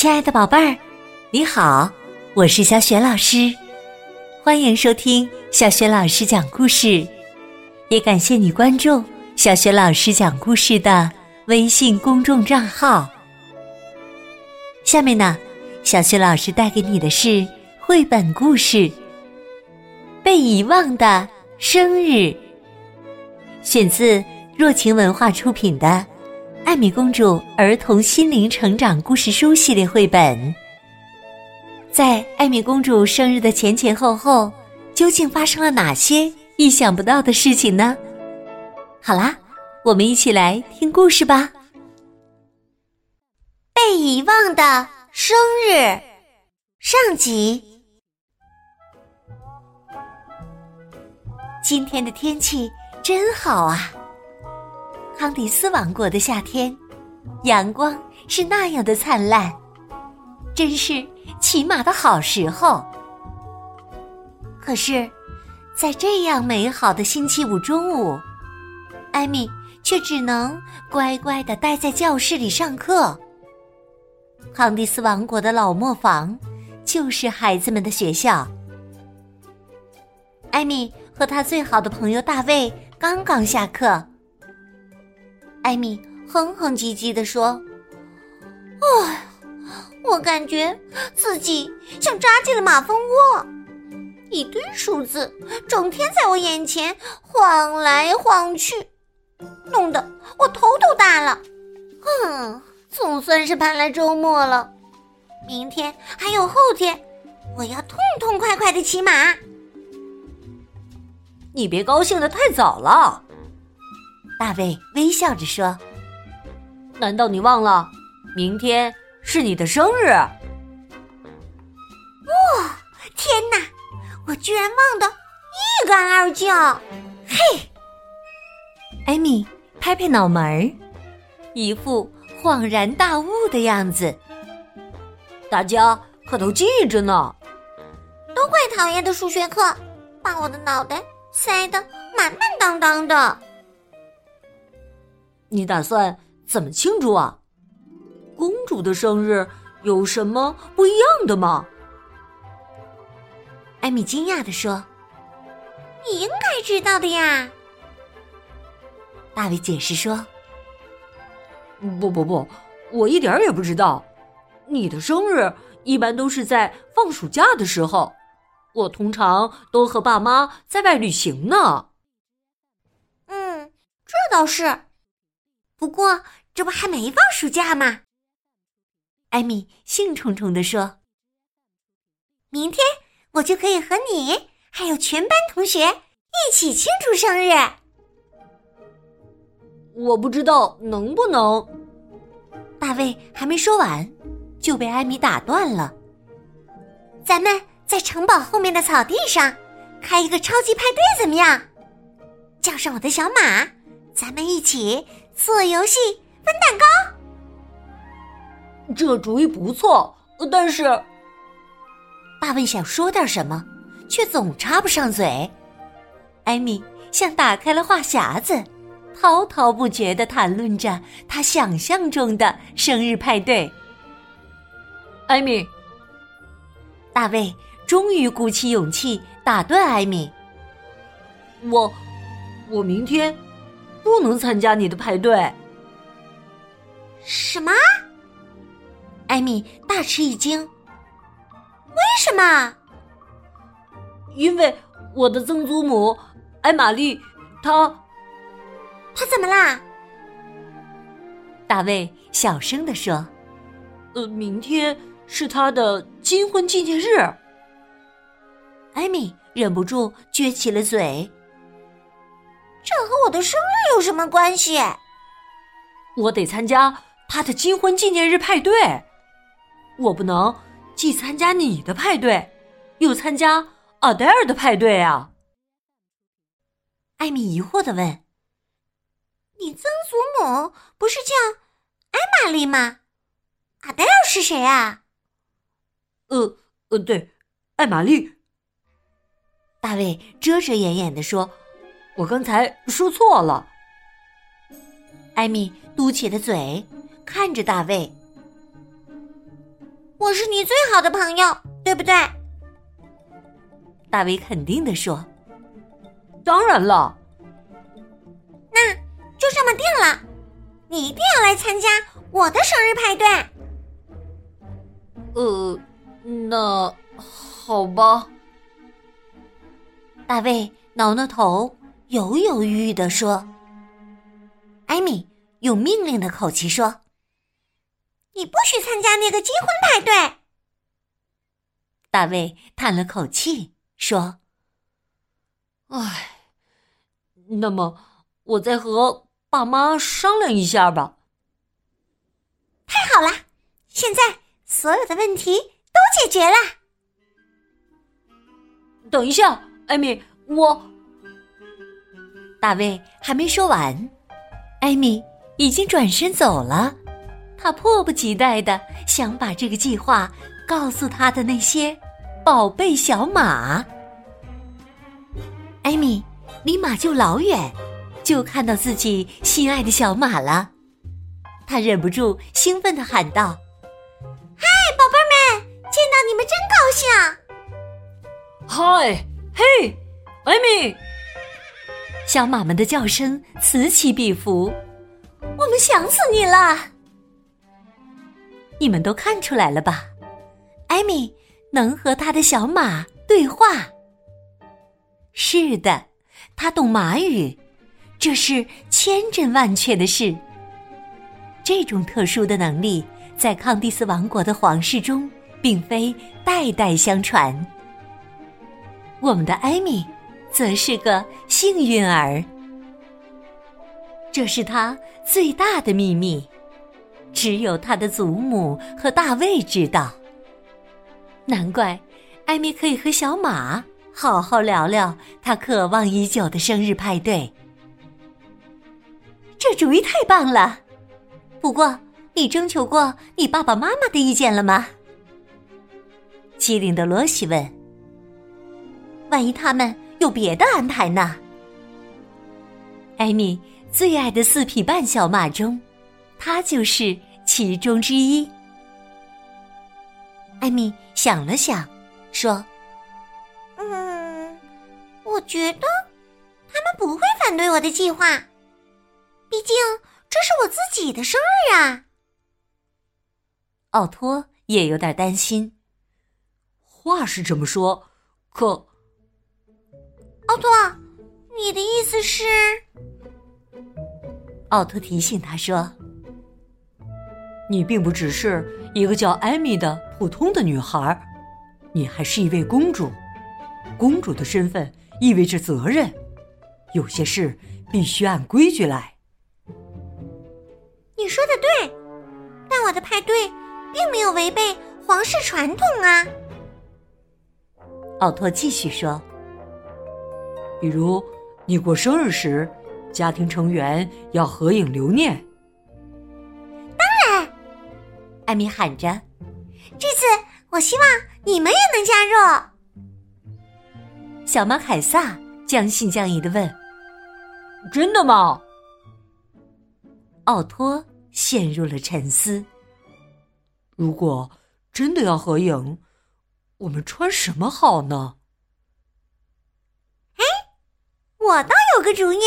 亲爱的宝贝儿，你好，我是小雪老师，欢迎收听小雪老师讲故事，也感谢你关注小雪老师讲故事的微信公众账号。下面呢，小雪老师带给你的是绘本故事《被遗忘的生日》，选自若晴文化出品的。艾米公主儿童心灵成长故事书系列绘本，在艾米公主生日的前前后后，究竟发生了哪些意想不到的事情呢？好啦，我们一起来听故事吧。被遗忘的生日上集。今天的天气真好啊！康迪斯王国的夏天，阳光是那样的灿烂，真是骑马的好时候。可是，在这样美好的星期五中午，艾米却只能乖乖的待在教室里上课。康迪斯王国的老磨坊就是孩子们的学校。艾米和他最好的朋友大卫刚刚下课。艾米哼哼唧唧地说：“哎，我感觉自己像扎进了马蜂窝，一堆数字整天在我眼前晃来晃去，弄得我头都大了。嗯，总算是盼来周末了，明天还有后天，我要痛痛快快的骑马。你别高兴的太早了。”大卫微笑着说：“难道你忘了，明天是你的生日？”哇！天哪，我居然忘得一干二净！嘿，艾米拍拍脑门儿，一副恍然大悟的样子。大家可都记着呢。都怪讨厌的数学课，把我的脑袋塞得满满当当的。你打算怎么庆祝啊？公主的生日有什么不一样的吗？艾米惊讶的说：“你应该知道的呀。”大卫解释说：“不不不，我一点也不知道。你的生日一般都是在放暑假的时候，我通常都和爸妈在外旅行呢。”嗯，这倒是。不过，这不还没放暑假吗？艾米兴冲冲地说：“明天我就可以和你还有全班同学一起庆祝生日。”我不知道能不能。大卫还没说完，就被艾米打断了。咱们在城堡后面的草地上开一个超级派对，怎么样？叫上我的小马，咱们一起。做游戏分蛋糕，这主意不错。但是，大卫想说点什么，却总插不上嘴。艾米像打开了话匣子，滔滔不绝的谈论着他想象中的生日派对。艾米，大卫终于鼓起勇气打断艾米：“我，我明天。”不能参加你的派对。什么？艾米大吃一惊。为什么？因为我的曾祖母艾玛丽，她，她怎么啦？大卫小声的说：“呃，明天是她的金婚纪念日。”艾米忍不住撅起了嘴。这和我的生日有什么关系？我得参加他的金婚纪念日派对，我不能既参加你的派对，又参加阿黛尔的派对啊！艾米疑惑的问：“你曾祖母不是叫艾玛丽吗？阿黛尔是谁啊？”“呃呃，对，艾玛丽。”大卫遮遮掩掩的说。我刚才说错了。艾米嘟起了嘴，看着大卫。我是你最好的朋友，对不对？大卫肯定的说：“当然了。”那就这么定了，你一定要来参加我的生日派对。呃，那好吧。大卫挠挠头，犹犹豫豫的说：“艾米用命令的口气说。”你不许参加那个结婚派对。大卫叹了口气说：“唉，那么我再和爸妈商量一下吧。”太好了，现在所有的问题都解决了。等一下，艾米，我……大卫还没说完，艾米已经转身走了。他迫不及待的想把这个计划告诉他的那些宝贝小马。艾米离马厩老远，就看到自己心爱的小马了。他忍不住兴奋的喊道：“嗨，宝贝们，见到你们真高兴！”“嗨，嘿，艾米！”小马们的叫声此起彼伏。我们想死你了。你们都看出来了吧？艾米能和他的小马对话。是的，他懂马语，这是千真万确的事。这种特殊的能力在康蒂斯王国的皇室中并非代代相传。我们的艾米则是个幸运儿，这是他最大的秘密。只有他的祖母和大卫知道。难怪，艾米可以和小马好好聊聊他渴望已久的生日派对。这主意太棒了！不过，你征求过你爸爸妈妈的意见了吗？机灵的罗西问。万一他们有别的安排呢？艾米最爱的四匹半小马中。他就是其中之一。艾米想了想，说：“嗯，我觉得他们不会反对我的计划，毕竟这是我自己的生日啊。”奥托也有点担心。话是这么说，可……奥托，你的意思是？奥托提醒他说。你并不只是一个叫艾米的普通的女孩，你还是一位公主。公主的身份意味着责任，有些事必须按规矩来。你说的对，但我的派对并没有违背皇室传统啊。奥托继续说：“比如，你过生日时，家庭成员要合影留念。”当然艾米喊着：“这次我希望你们也能加入。”小马凯撒将信将疑的问：“真的吗？”奥托陷入了沉思。如果真的要合影，我们穿什么好呢？哎，我倒有个主意。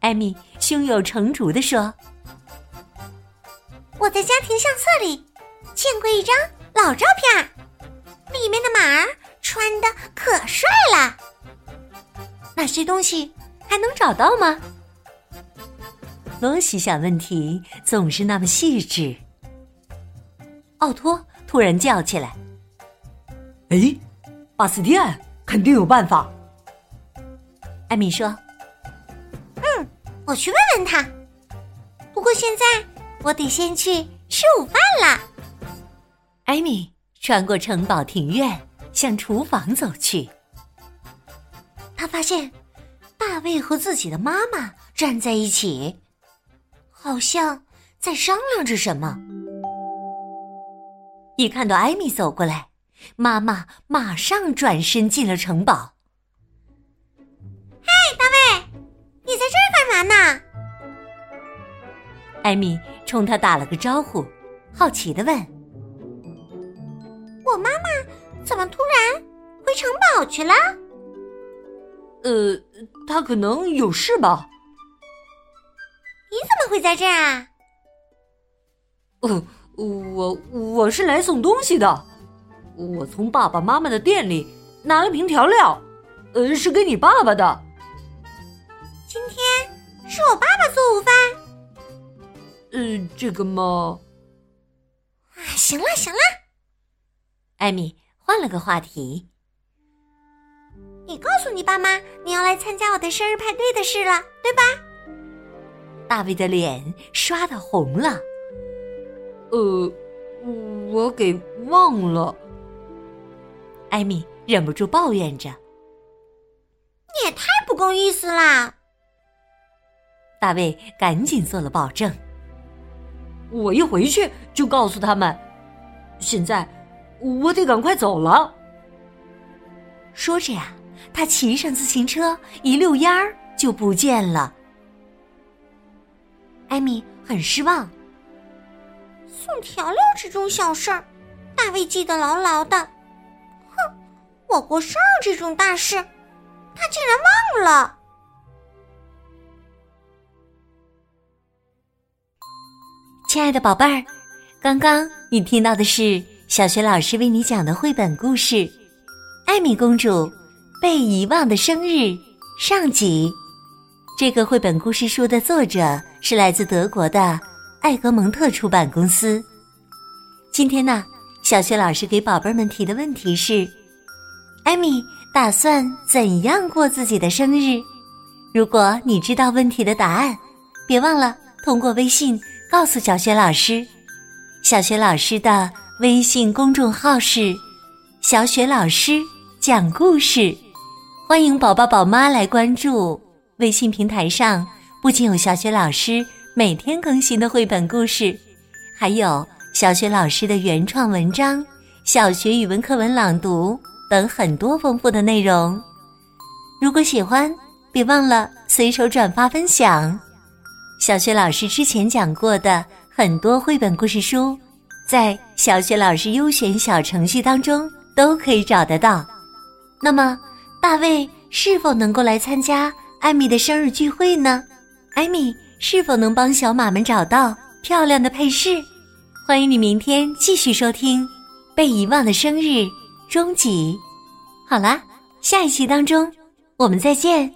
艾米胸有成竹的说。我在家庭相册里见过一张老照片，里面的马儿穿的可帅了。那些东西还能找到吗？罗西想问题总是那么细致。奥托突然叫起来：“哎，巴斯蒂安肯定有办法。”艾米说：“嗯，我去问问他。不过现在。”我得先去吃午饭了。艾米穿过城堡庭院，向厨房走去。他发现大卫和自己的妈妈站在一起，好像在商量着什么。一看到艾米走过来，妈妈马上转身进了城堡。你在这儿干嘛呢？艾米冲他打了个招呼，好奇的问：“我妈妈怎么突然回城堡去了？呃，她可能有事吧。你怎么会在这儿啊？呃，我我是来送东西的。我从爸爸妈妈的店里拿了瓶调料，呃，是给你爸爸的。今天是我爸爸做午饭。呃，这个嘛……啊，行了行了，艾米换了个话题。你告诉你爸妈你要来参加我的生日派对的事了，对吧？大卫的脸刷的红了。呃，我给忘了。艾米忍不住抱怨着：“你也太不够意思啦！”大卫赶紧做了保证：“我一回去就告诉他们。现在我得赶快走了。”说着呀，他骑上自行车，一溜烟儿就不见了。艾米很失望。送调料这种小事儿，大卫记得牢牢的。哼，我过生日这种大事，他竟然忘了。亲爱的宝贝儿，刚刚你听到的是小学老师为你讲的绘本故事《艾米公主被遗忘的生日》上集。这个绘本故事书的作者是来自德国的艾格蒙特出版公司。今天呢，小学老师给宝贝们提的问题是：艾米打算怎样过自己的生日？如果你知道问题的答案，别忘了通过微信告诉小雪老师。小雪老师的微信公众号是“小雪老师讲故事”，欢迎宝宝宝妈来关注。微信平台上不仅有小雪老师每天更新的绘本故事，还有小雪老师的原创文章、小学语文课文朗读等很多丰富的内容。如果喜欢，别忘了随手转发分享。小雪老师之前讲过的很多绘本故事书，在小雪老师优选小程序当中都可以找得到。那么，大卫是否能够来参加？艾米的生日聚会呢？艾米是否能帮小马们找到漂亮的配饰？欢迎你明天继续收听《被遗忘的生日》终极。好啦，下一期当中我们再见。